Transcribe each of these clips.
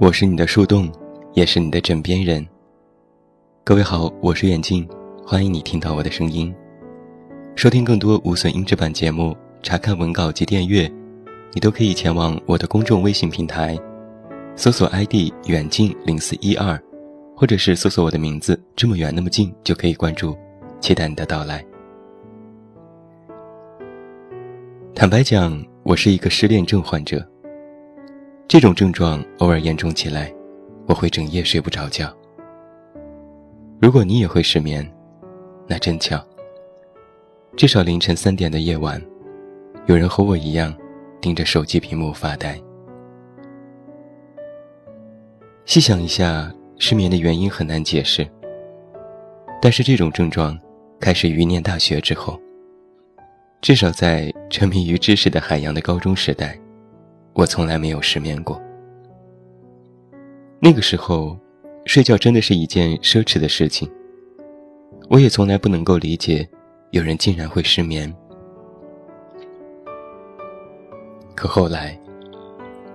我是你的树洞，也是你的枕边人。各位好，我是远近，欢迎你听到我的声音。收听更多无损音质版节目，查看文稿及订阅，你都可以前往我的公众微信平台，搜索 ID 远近零四一二，或者是搜索我的名字这么远那么近就可以关注，期待你的到来。坦白讲，我是一个失恋症患者。这种症状偶尔严重起来，我会整夜睡不着觉。如果你也会失眠，那真巧。至少凌晨三点的夜晚，有人和我一样，盯着手机屏幕发呆。细想一下，失眠的原因很难解释。但是这种症状，开始于念大学之后。至少在沉迷于知识的海洋的高中时代。我从来没有失眠过。那个时候，睡觉真的是一件奢侈的事情。我也从来不能够理解，有人竟然会失眠。可后来，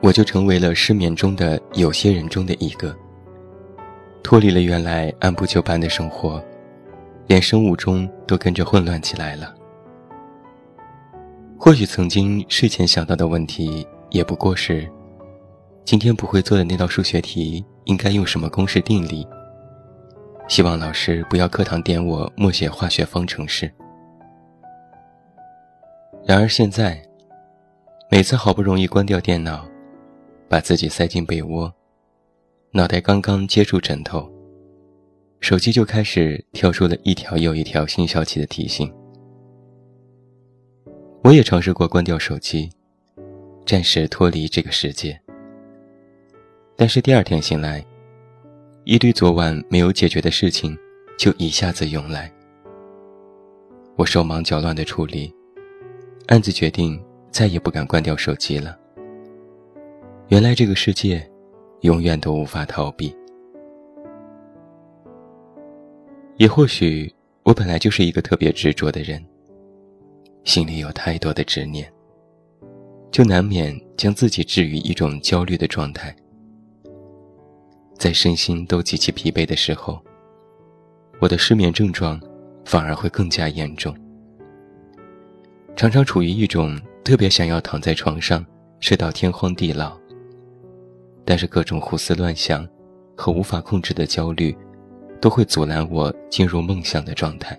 我就成为了失眠中的有些人中的一个，脱离了原来按部就班的生活，连生物钟都跟着混乱起来了。或许曾经睡前想到的问题。也不过是，今天不会做的那道数学题应该用什么公式定理？希望老师不要课堂点我默写化学方程式。然而现在，每次好不容易关掉电脑，把自己塞进被窝，脑袋刚刚接触枕头，手机就开始跳出了一条又一条新消息的提醒。我也尝试过关掉手机。暂时脱离这个世界，但是第二天醒来，一堆昨晚没有解决的事情就一下子涌来。我手忙脚乱地处理，暗自决定再也不敢关掉手机了。原来这个世界，永远都无法逃避。也或许我本来就是一个特别执着的人，心里有太多的执念。就难免将自己置于一种焦虑的状态，在身心都极其疲惫的时候，我的失眠症状反而会更加严重，常常处于一种特别想要躺在床上睡到天荒地老，但是各种胡思乱想和无法控制的焦虑，都会阻拦我进入梦想的状态。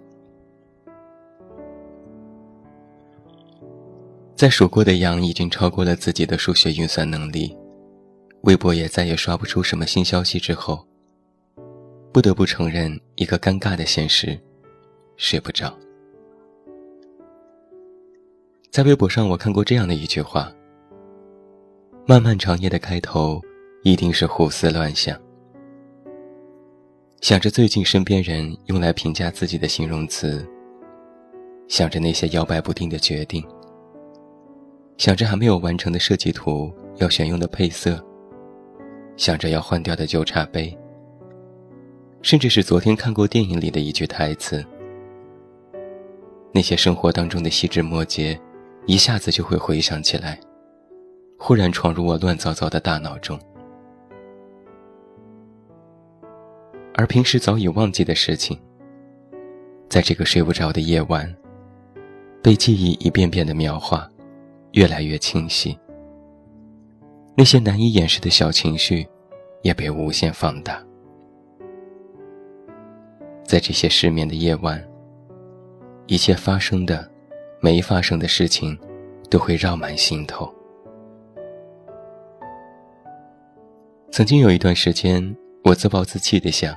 在数过的羊已经超过了自己的数学运算能力，微博也再也刷不出什么新消息之后，不得不承认一个尴尬的现实：睡不着。在微博上，我看过这样的一句话：“漫漫长夜的开头，一定是胡思乱想，想着最近身边人用来评价自己的形容词，想着那些摇摆不定的决定。”想着还没有完成的设计图，要选用的配色，想着要换掉的旧茶杯，甚至是昨天看过电影里的一句台词，那些生活当中的细枝末节，一下子就会回想起来，忽然闯入我乱糟糟的大脑中，而平时早已忘记的事情，在这个睡不着的夜晚，被记忆一遍遍的描画。越来越清晰，那些难以掩饰的小情绪，也被无限放大。在这些失眠的夜晚，一切发生的、没发生的事情，都会绕满心头。曾经有一段时间，我自暴自弃的想，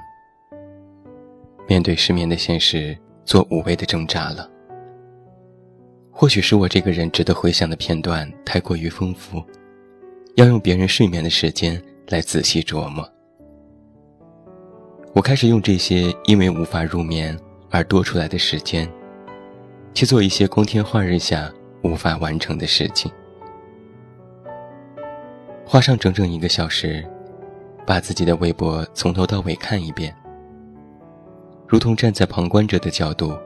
面对失眠的现实，做无谓的挣扎了。或许是我这个人值得回想的片段太过于丰富，要用别人睡眠的时间来仔细琢磨。我开始用这些因为无法入眠而多出来的时间，去做一些光天化日下无法完成的事情，花上整整一个小时，把自己的微博从头到尾看一遍，如同站在旁观者的角度，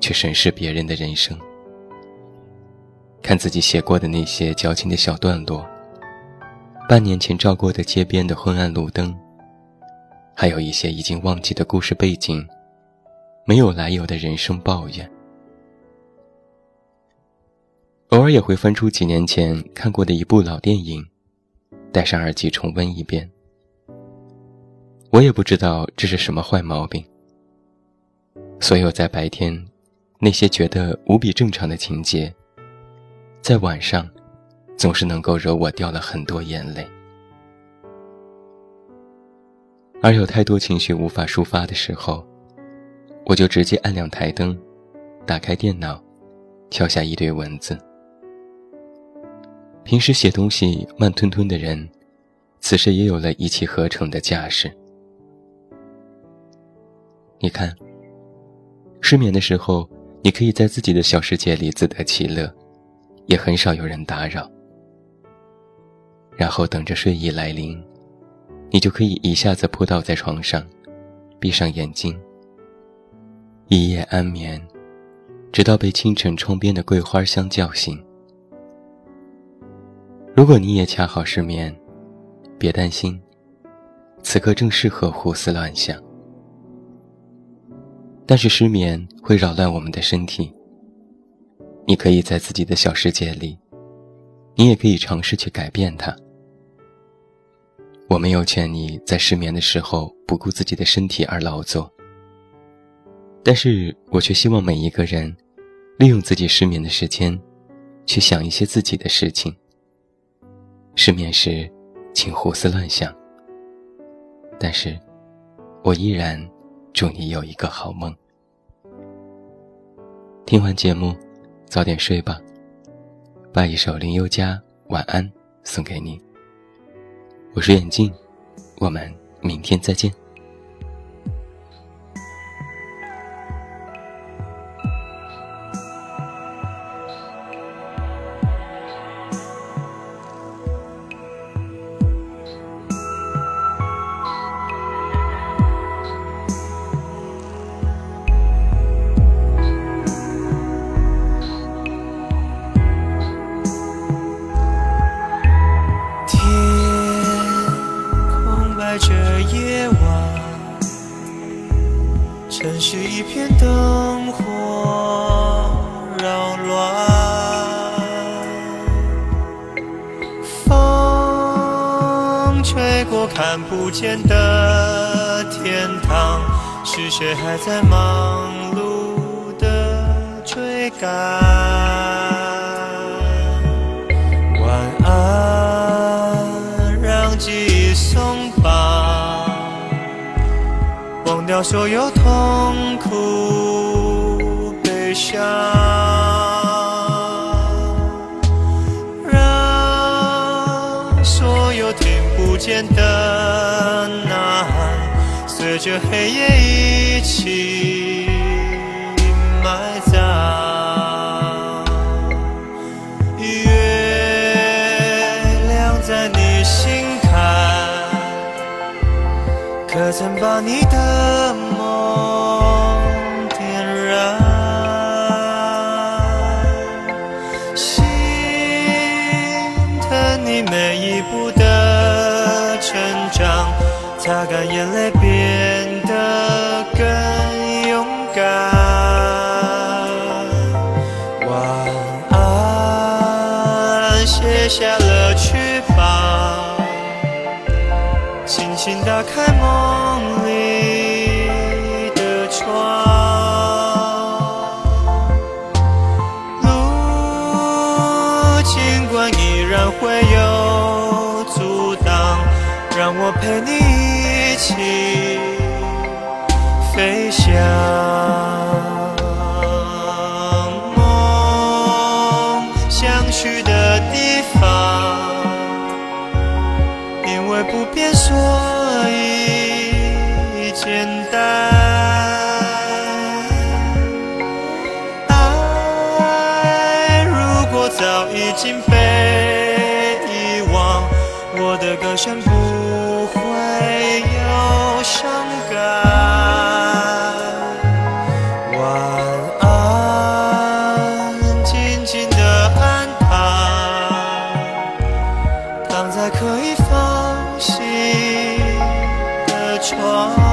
去审视别人的人生。看自己写过的那些矫情的小段落，半年前照过的街边的昏暗路灯，还有一些已经忘记的故事背景，没有来由的人生抱怨。偶尔也会翻出几年前看过的一部老电影，戴上耳机重温一遍。我也不知道这是什么坏毛病。所有在白天那些觉得无比正常的情节，在晚上总是能够惹我掉了很多眼泪。而有太多情绪无法抒发的时候，我就直接按亮台灯，打开电脑，敲下一堆文字。平时写东西慢吞吞的人，此时也有了一气呵成的架势。你看，失眠的时候，你可以在自己的小世界里自得其乐，也很少有人打扰。然后等着睡意来临，你就可以一下子扑倒在床上，闭上眼睛，一夜安眠，直到被清晨窗边的桂花香叫醒。如果你也恰好失眠，别担心，此刻正适合胡思乱想。但是失眠会扰乱我们的身体。你可以在自己的小世界里，你也可以尝试去改变它。我没有劝你在失眠的时候不顾自己的身体而劳作，但是我却希望每一个人，利用自己失眠的时间，去想一些自己的事情。失眠时，请胡思乱想。但是，我依然祝你有一个好梦。听完节目，早点睡吧。把一首林宥嘉《晚安》送给你。我是眼镜，我们明天再见。看不见的天堂，是谁还在忙碌的追赶？晚安，让记忆松绑，忘掉所有痛苦。悲伤间的呐喊，随着黑夜一起埋葬。月亮在你心坎，可曾把你的梦擦干眼泪，变得更勇敢。晚安，卸下了翅膀，轻轻打开梦里的窗。路尽管依然会有阻挡。让我陪你一起飞翔，还可以放心的闯。